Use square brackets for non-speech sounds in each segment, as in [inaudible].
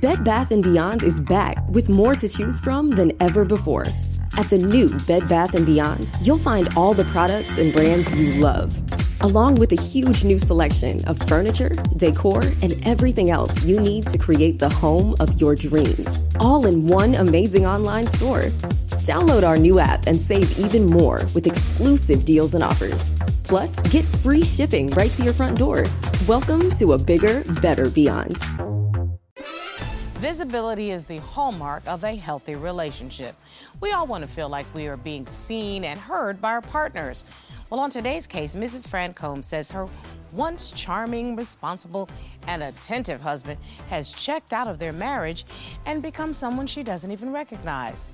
Bed Bath & Beyond is back with more to choose from than ever before. At the new Bed Bath & Beyond, you'll find all the products and brands you love, along with a huge new selection of furniture, decor, and everything else you need to create the home of your dreams, all in one amazing online store. Download our new app and save even more with exclusive deals and offers. Plus, get free shipping right to your front door. Welcome to a bigger, better Beyond. Visibility is the hallmark of a healthy relationship. We all want to feel like we are being seen and heard by our partners. Well, on today's case, Mrs. Francombe says her once charming, responsible, and attentive husband has checked out of their marriage and become someone she doesn't even recognize.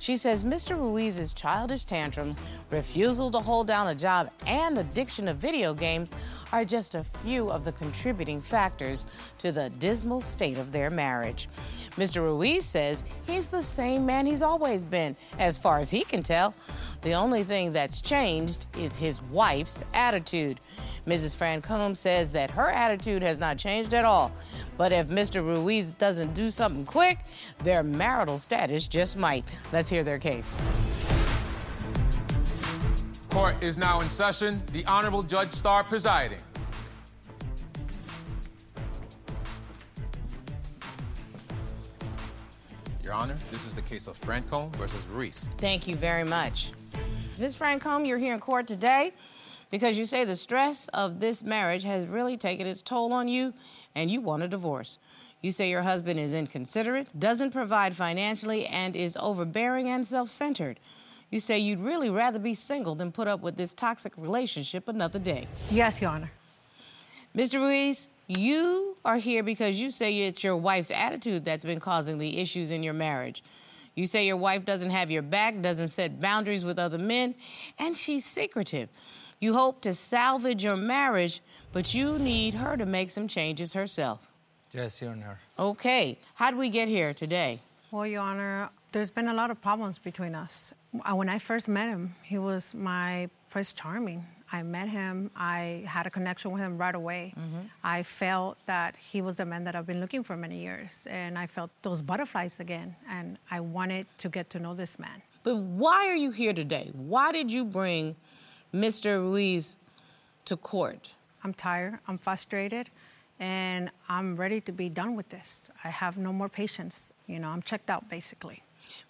She says Mr. Ruiz's childish tantrums, refusal to hold down a job, and addiction to video games are just a few of the contributing factors to the dismal state of their marriage. Mr. Ruiz says he's the same man he's always been, as far as he can tell. The only thing that's changed is his wife's attitude. Mrs. Francombe says that her attitude has not changed at all. But if Mr. Ruiz doesn't do something quick, their marital status just might. Let's hear their case. Court is now in session. The Honorable Judge Starr presiding. Your Honor, this is the case of Francombe versus Ruiz. Thank you very much. Ms. Francombe, you're here in court today because you say the stress of this marriage has really taken its toll on you and you want a divorce. You say your husband is inconsiderate, doesn't provide financially, and is overbearing and self centered. You say you'd really rather be single than put up with this toxic relationship another day. Yes, Your Honor. Mr. Ruiz, you are here because you say it's your wife's attitude that's been causing the issues in your marriage. You say your wife doesn't have your back, doesn't set boundaries with other men, and she's secretive. You hope to salvage your marriage, but you need her to make some changes herself. Yes, Your Honor. Okay, how did we get here today? Well, Your Honor, there's been a lot of problems between us. Uh, When I first met him, he was my Prince Charming. I met him, I had a connection with him right away. I felt that he was the man that I've been looking for many years, and I felt those butterflies again, and I wanted to get to know this man. But why are you here today? Why did you bring Mr. Ruiz to court? I'm tired, I'm frustrated, and I'm ready to be done with this. I have no more patience. You know, I'm checked out basically.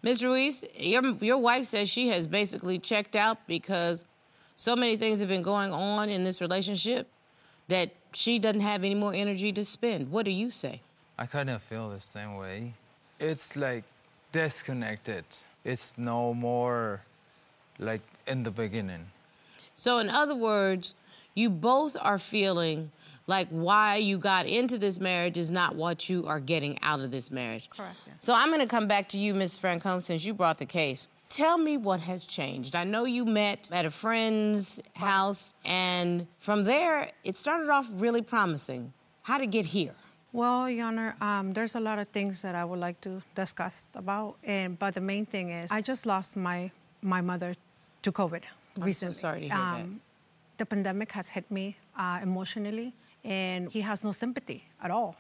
Ms. Ruiz, your, your wife says she has basically checked out because so many things have been going on in this relationship that she doesn't have any more energy to spend. What do you say? I kind of feel the same way. It's like disconnected. It's no more like in the beginning. So, in other words, you both are feeling like why you got into this marriage is not what you are getting out of this marriage. Correct, yes. So, I'm going to come back to you, Ms. Francombe, since you brought the case. Tell me what has changed. I know you met at a friend's house, and from there, it started off really promising. How to get here? Well, Your Honor, um, there's a lot of things that I would like to discuss about, and but the main thing is I just lost my my mother to COVID so recently. sorry to hear that. The pandemic has hit me uh, emotionally, and he has no sympathy at all.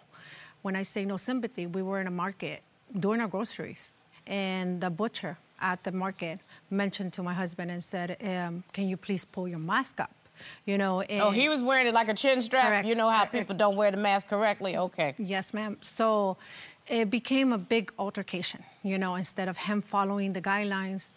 When I say no sympathy, we were in a market doing our groceries, and the butcher at the market mentioned to my husband and said, um, "Can you please pull your mask up?" You know. Oh, he was wearing it like a chin strap. Correct. You know how people don't wear the mask correctly? Okay. Yes, ma'am. So it became a big altercation. You know, instead of him following the guidelines,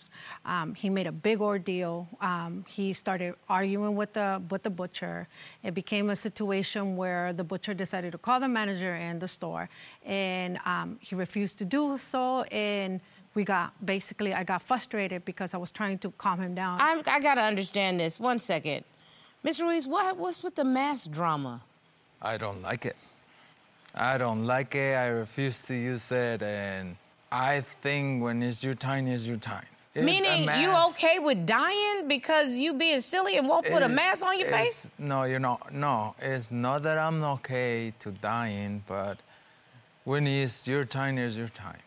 um, he made a big ordeal. Um, he started arguing with the with the butcher. It became a situation where the butcher decided to call the manager in the store, and um, he refused to do so. And we got basically, I got frustrated because I was trying to calm him down. I'm, I got to understand this. One second. Ms. Ruiz, what, what's with the mass drama? I don't like it. I don't like it. I refuse to use it, and I think when it's your time, it's your time. Meaning, you okay with dying because you being silly and won't put a mask on your face? No, you're not. No, it's not that I'm okay to dying, but when it's your time, it's your time.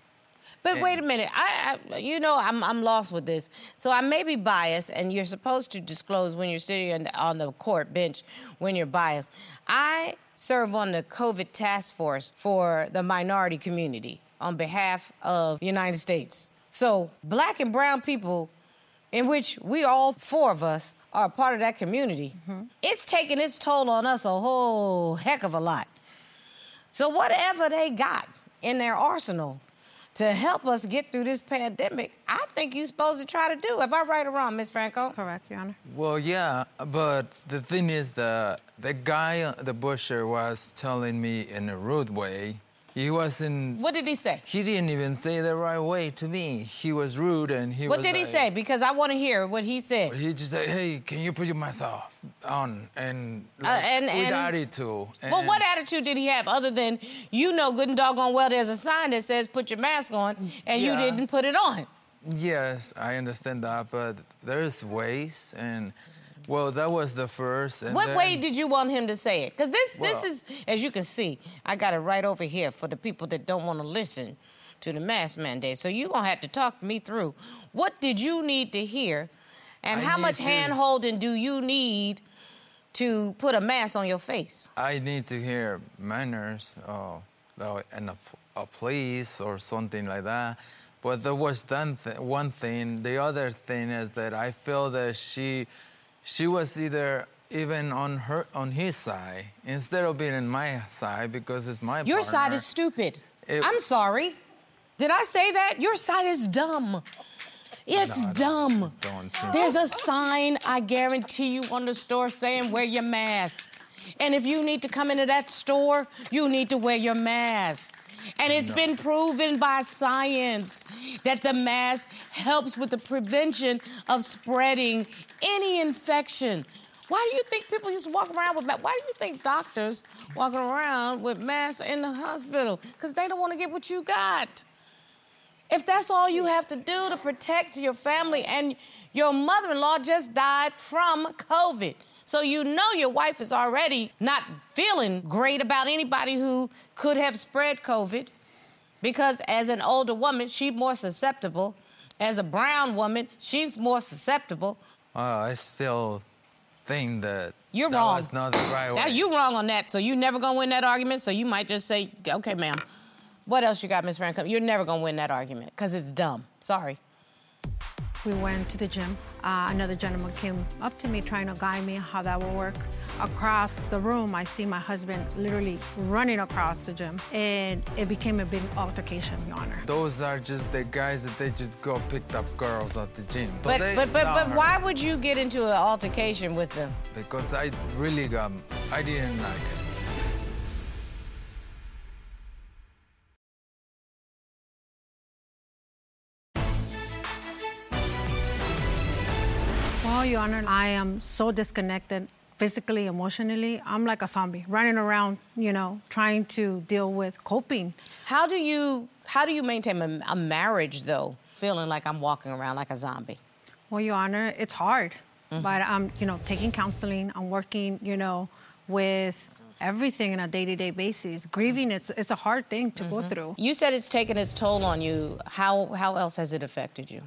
But And- wait a minute. I, I, you know, I'm, I'm lost with this. So I may be biased, and you're supposed to disclose when you're sitting on the, on the court bench when you're biased. I serve on the COVID task force for the minority community on behalf of the United States. So black and brown people, in which we all four of us are a part of that community, mm-hmm. it's taking its toll on us a whole heck of a lot. So whatever they got in their arsenal to help us get through this pandemic, I think you're supposed to try to do. Am I right or wrong, Miss Franco? Correct, Your Honor. Well, yeah, but the thing is, the the guy, uh, the butcher, was telling me in a rude way. He wasn't. What did he say? He didn't even say the right way to me. He was rude, and he What did he say? Because I want to hear what he said. He just said, "Hey, can you put your mask off on?" And Uh, like, and- with and- attitude. Well, what attitude did he have other than you know good and doggone well there's a sign that says put your mask on and you didn't put it on? Yes, I understand that, but there's ways, and well, that was the first. And What then, way did you want him to say it? Because this Well- this is, as you can see, I got it right over here for the people that don't want to listen to the mask mandate. So you're gonna have to talk me through. What did you need to hear, and I how much to- hand holding do you need to put a mask on your face? I need to hear manners, uh, uh, and a, a please or something like that. But there was th- one thing. The other thing is that I feel that she, she was either even on her on his side instead of being on my side because it's my Your side is stupid. It- I'm sorry. Did I say that? Your side is dumb. It's No, I don't- dumb. don't There's a sign, I guarantee you, on the store saying wear your mask. And if you need to come into that store, you need to wear your mask. And it's been proven by science that the mask helps with the prevention of spreading any infection. Why do you think people used to walk around with masks? Why do you think doctors walking around with masks in the hospital? Because they don't want to get what you got. If that's all you have to do to protect your family, and your mother in law just died from COVID. So you know your wife is already not feeling great about anybody who could have spread COVID because as an older woman, she's more susceptible. As a brown woman, she's more susceptible. Uh, I still think that You're that wrong. was not the right way. Now way. you wrong on that, so you're never gonna win that argument. So you might just say, "Okay, ma'am." What else you got, Miss Franco? You're never gonna win that argument because it's dumb. Sorry. We went to the gym. Uh, another gentleman came up to me trying to guide me how that will work. Across the room, I see my husband literally running across the gym, and it became a big altercation, Your Honor. Those are just the guys that they just go picked up girls at the gym. But they but but, but why would you get into an altercation with them? Because I really got, I didn't like it. Well, Your Honor, I am so disconnected physically, emotionally. I'm like a zombie, running around, you know, trying to deal with coping. How do you how do you maintain a, a marriage though, feeling like I'm walking around like a zombie? Well, Your Honor, it's hard, mm-hmm. but I'm, you know, taking counseling. I'm working, you know, with everything on a day-to-day basis. Grieving, mm-hmm. it's it's a hard thing to go mm-hmm. through. You said it's taken its toll on you. How how else has it affected you?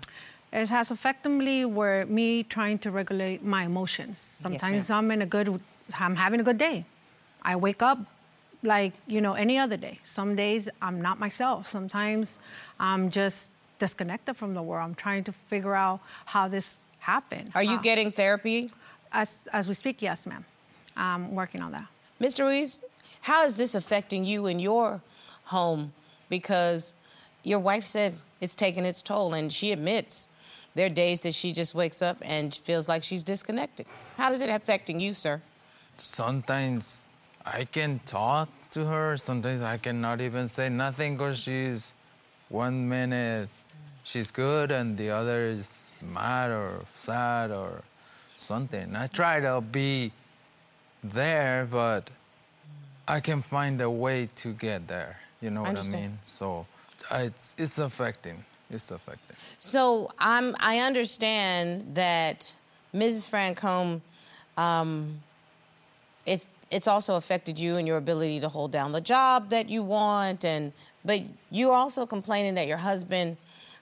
It has affected me where me trying to regulate my emotions. Sometimes I'm in a good, I'm having a good day. I wake up like, you know, any other day. Some days I'm not myself. Sometimes I'm just disconnected from the world. I'm trying to figure out how this happened. Are you How- getting therapy? As, as we speak, yes, ma'am. I'm working on that. Mr. Ruiz, how is this affecting you in your home? Because your wife said it's taking its toll, and she admits there are days that she just wakes up and feels like she's disconnected. How is it affecting you, sir? Sometimes I can talk to her. Sometimes I cannot even say nothing because she's one minute she's good and the other is mad or sad or something. I try to be there, but I can find a way to get there. You know what I Understand. mean? So it's, it's affecting. It's affecting. So I'm, I understand that Mrs. Francombe, um, it, it's also affected you and your ability to hold down the job that you want, and but you're also complaining that your husband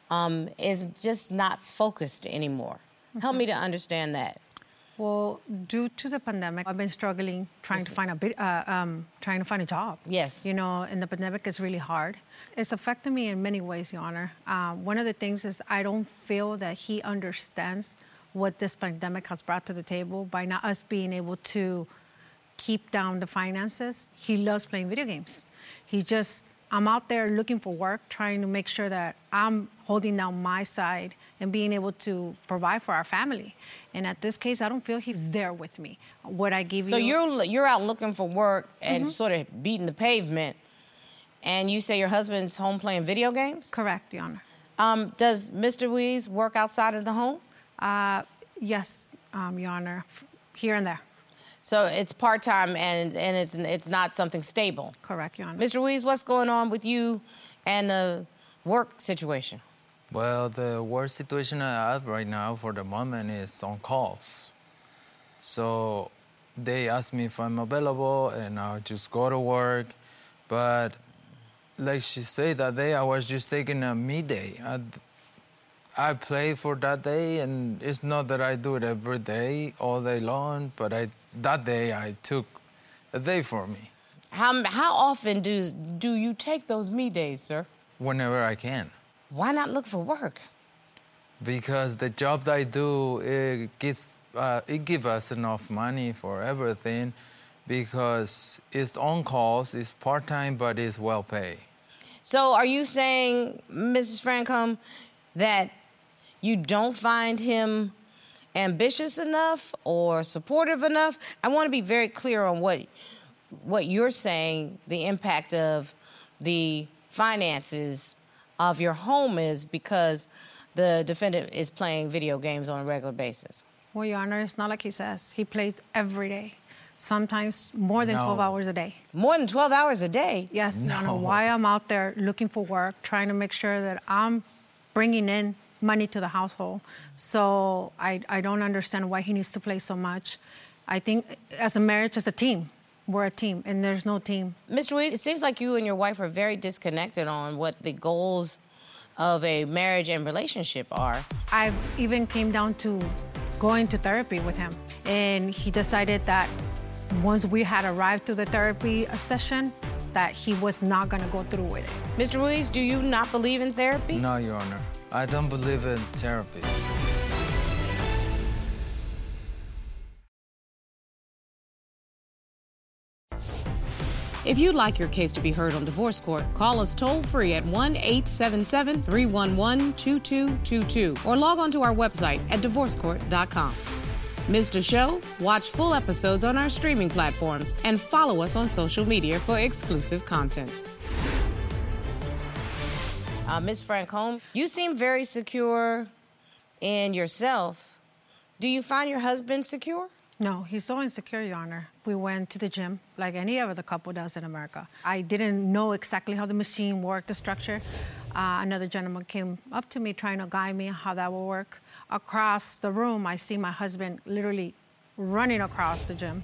um, is just not focused anymore. Help me to understand that. Well, due to the pandemic, I've been struggling trying to find a bit, uh, um, trying to find a job. Yes. You know, and the pandemic is really hard. It's affected me in many ways, Your Honor. Uh, one of the things is I don't feel that he understands what this pandemic has brought to the table by not us being able to keep down the finances. He loves playing video games. He just, I'm out there looking for work, trying to make sure that I'm holding down my side and being able to provide for our family. And at this case, I don't feel he's there with me. What I give So you. So you're you're out looking for work and sort of beating the pavement, and you say your husband's home playing video games. Correct, Your Honor. Um, does Mr. Ruiz work outside of the home? Uh, yes, um, Your Honor, here and there. So it's part time and and it's it's not something stable. Correct, Your Honor. Mr. Ruiz, what's going on with you and the work situation? Well, the worst situation I have right now for the moment is on calls. So they ask me if I'm available and I'll just go to work. But like she said that day, I was just taking a me day. I, I play for that day, and it's not that I do it every day, all day long, but I, that day I took a day for me How how often do do you take those me days, sir? whenever I can. Why not look for work? because the job that I do it gives uh, it gives us enough money for everything because it's on calls, it's part time, but it's well paid. So are you saying, Mrs. Francombe, that you don't find him ambitious enough or supportive enough? I want to be very clear on what what you're saying the impact of the finances of your home is because the defendant is playing video games on a regular basis. Well, Your Honor, it's not like he says. He plays every day, sometimes more than 12 hours a day. More than 12 hours a day. Yes, Your Honor, No. why I'm out there looking for work, trying to make sure that I'm bringing in money to the household. So I, I don't understand why he needs to play so much. I think as a marriage, as a team, we're a team, and there's no team. Mr. Ruiz, it seems like you and your wife are very disconnected on what the goals of a marriage and relationship are. I even came down to going to therapy with him, and he decided that once we had arrived to the therapy session, that he was not going to go through with it. Mr. Ruiz, do you not believe in therapy? No, Your Honor, I don't believe in therapy. If you'd like your case to be heard on divorce court, call us toll free at 1 877 311 2222 or log on to our website at divorcecourt.com. Missed a show? Watch full episodes on our streaming platforms and follow us on social media for exclusive content. Uh, Ms. Francombe, you seem very secure in yourself. Do you find your husband secure? No, he's so insecure, Your Honor. We went to the gym like any other couple does in America. I didn't know exactly how the machine worked, the structure. Uh, another gentleman came up to me trying to guide me how that would work. Across the room, I see my husband literally running across the gym.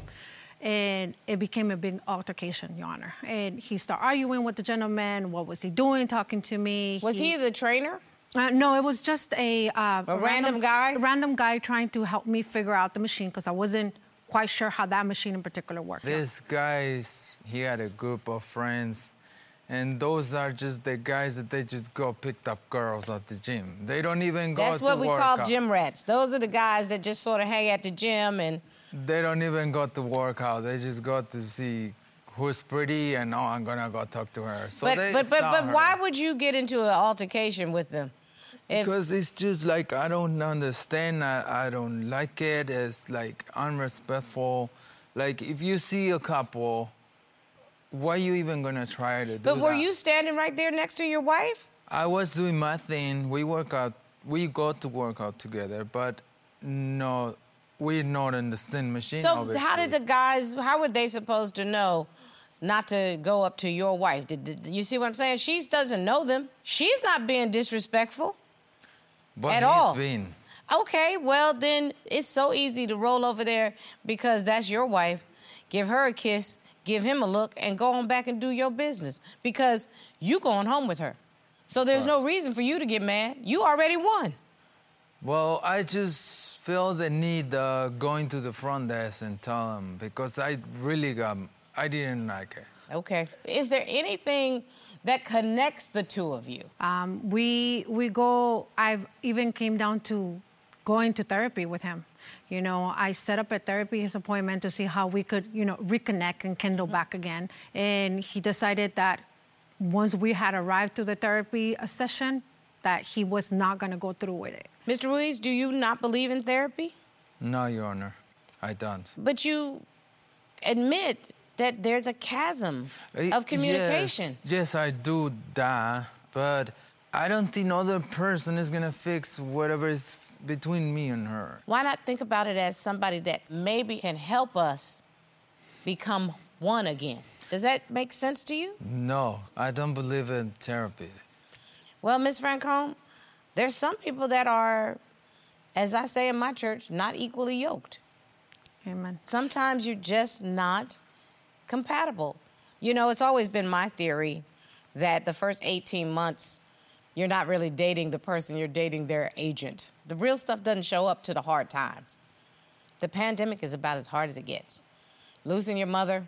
And it became a big altercation, Your Honor. And he started arguing with the gentleman. What was he doing, talking to me? Was he the trainer? Uh, no, it was just a, uh, A random guy? Random guy trying to help me figure out the machine because I wasn't quite sure how that machine in particular worked. This guy's he had a group of friends, and those are just the guys that they just go picked up girls at the gym. They don't even go That's to what we work call out. gym rats. Those are the guys that just sort of hang at the gym and They don't even go to work out. They just go to see who's pretty and oh, I'm gonna go talk to her. So but but but, but her. why would you get into an altercation with them? If- Because it's just like I don't understand. I, I don't like it. It's like unrespectful. Like if you see a couple, why are you even gonna try to do but were that? you standing right there next to your wife? I was doing my thing. We work out. We go to work out together, but no, we're not in the sin machine. So obviously. how did the guys? How were they supposed to know not to go up to your wife? Did, did you see what I'm saying? She doesn't know them. She's not being disrespectful. but at all? Been. Okay, well then it's so easy to roll over there because that's your wife. give her a kiss, give him a look, and go on back and do your business because you going home with her. So there's no reason for you to get mad. You already won. Well, I just feel the need uh, going to the front desk and tell them because I really got, I didn't like it. Okay. Is there anything that connects the two of you? Um, we we go. I've even came down to going to therapy with him. You know, I set up a therapy his appointment to see how we could, you know, reconnect and kindle back again. And he decided that once we had arrived to the therapy session, that he was not going to go through with it. Mr. Ruiz, do you not believe in therapy? No, Your Honor, I don't. But you admit that there's a chasm Uh, of communication. Yes, yes, I do that, but I don't think other person is gonna fix whatever is between me and her. Why not think about it as somebody that maybe can help us become one again? Does that make sense to you? No, I don't believe in therapy. Well, Miss Francombe, there's some people that are, as I say in my church, not equally yoked. Amen. Sometimes you're just not compatible. You know, it's always been my theory that the first 18 months, you're not really dating the person, you're dating their agent. The real stuff doesn't show up to the hard times. The pandemic is about as hard as it gets. Losing your mother,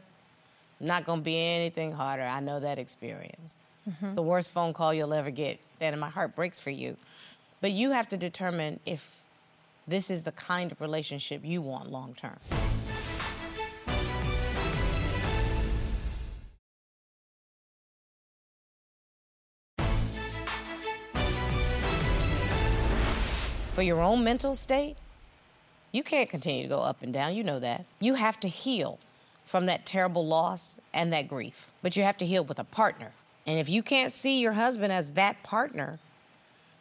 not gonna be anything harder. I know that experience. It's the worst phone call you'll ever get. And my heart breaks for you. But you have to determine if this is the kind of relationship you want long term. For your own mental state, you can't continue to go up and down. You know that. You have to heal from that terrible loss and that grief. But you have to heal with a partner. And if you can't see your husband as that partner,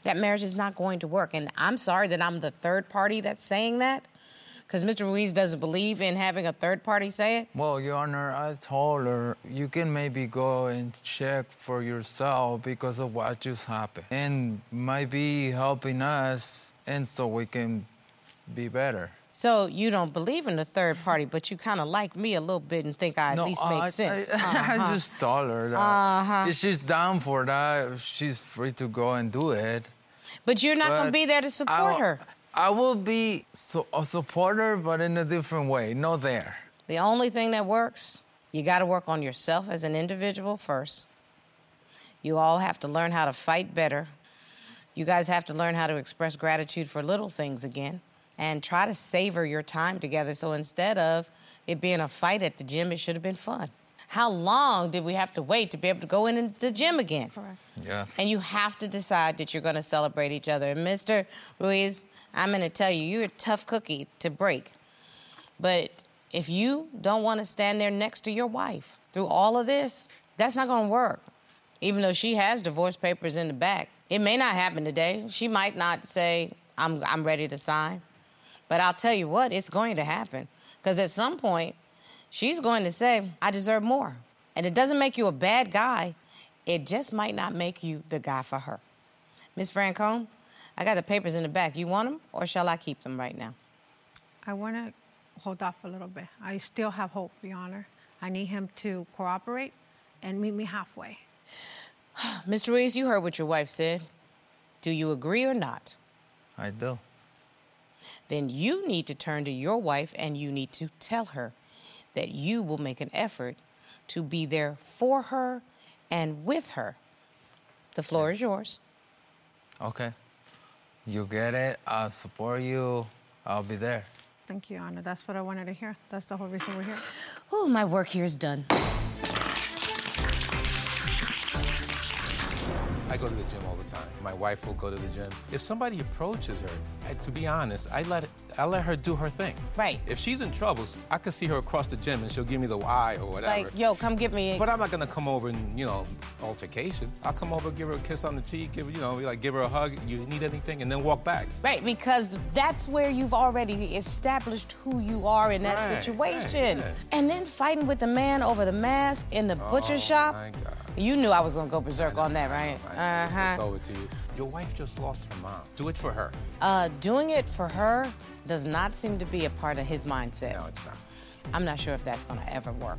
that marriage is not going to work. And I'm sorry that I'm the third party that's saying that, because Mr. Ruiz doesn't believe in having a third party say it. Well, Your Honor, I told her you can maybe go and check for yourself because of what just happened. And might be helping us, and so we can be better. So you don't believe in the third party, but you kind of like me a little bit and think I at least make sense. I, [laughs] I Uh-huh. just told her that Uh-huh. if she's down for that, she's free to go and do it. But you're not going to be there to support I, her. I will be so, a supporter, but in a different way, not there. The only thing that works, you got to work on yourself as an individual first. You all have to learn how to fight better. You guys have to learn how to express gratitude for little things again and try to savor your time together. So instead of it being a fight at the gym, it should have been fun. How long did we have to wait to be able to go in the gym again? Correct. Yeah. And you have to decide that you're going to celebrate each other. And Mr. Ruiz, I'm going to tell you, you're a tough cookie to break. But if you don't want to stand there next to your wife through all of this, that's not going to work. Even though she has divorce papers in the back, it may not happen today. She might not say, I'm, I'm ready to sign. But I'll tell you what, it's going to happen. Because at some point, she's going to say, I deserve more. And it doesn't make you a bad guy, it just might not make you the guy for her. Miss Francombe, I got the papers in the back. You want them, or shall I keep them right now? I want to hold off a little bit. I still have hope, Your Honor. I need him to cooperate and meet me halfway. [sighs] Mr. Ruiz, you heard what your wife said. Do you agree or not? I do. Then you need to turn to your wife and you need to tell her that you will make an effort to be there for her and with her. The floor is yours. Okay. You get it. I'll support you. I'll be there. Thank you, Anna. That's what I wanted to hear. That's the whole reason we're here. Oh, my work here is done. Go to the gym all the time. My wife will go to the gym. If somebody approaches her, I, to be honest, I let I let her do her thing. Right. If she's in trouble, I can see her across the gym and she'll give me the why or whatever. Like, yo, come get me. but I'm not gonna come over and you know altercation. I'll come over, give her a kiss on the cheek, give her, you know like give her a hug. You need anything, and then walk back. Right, because that's where you've already established who you are in that Right, situation. right, right. And then fighting with the man over the mask in the butcher Oh, shop. my God. You knew I was gonna go berserk on that, right? I just Uh-huh. looked over to you. Your wife just lost her mom. Do it for her. Uh, doing it for her does not seem to be a part of his mindset. No, it's not. I'm not sure if that's going to ever work.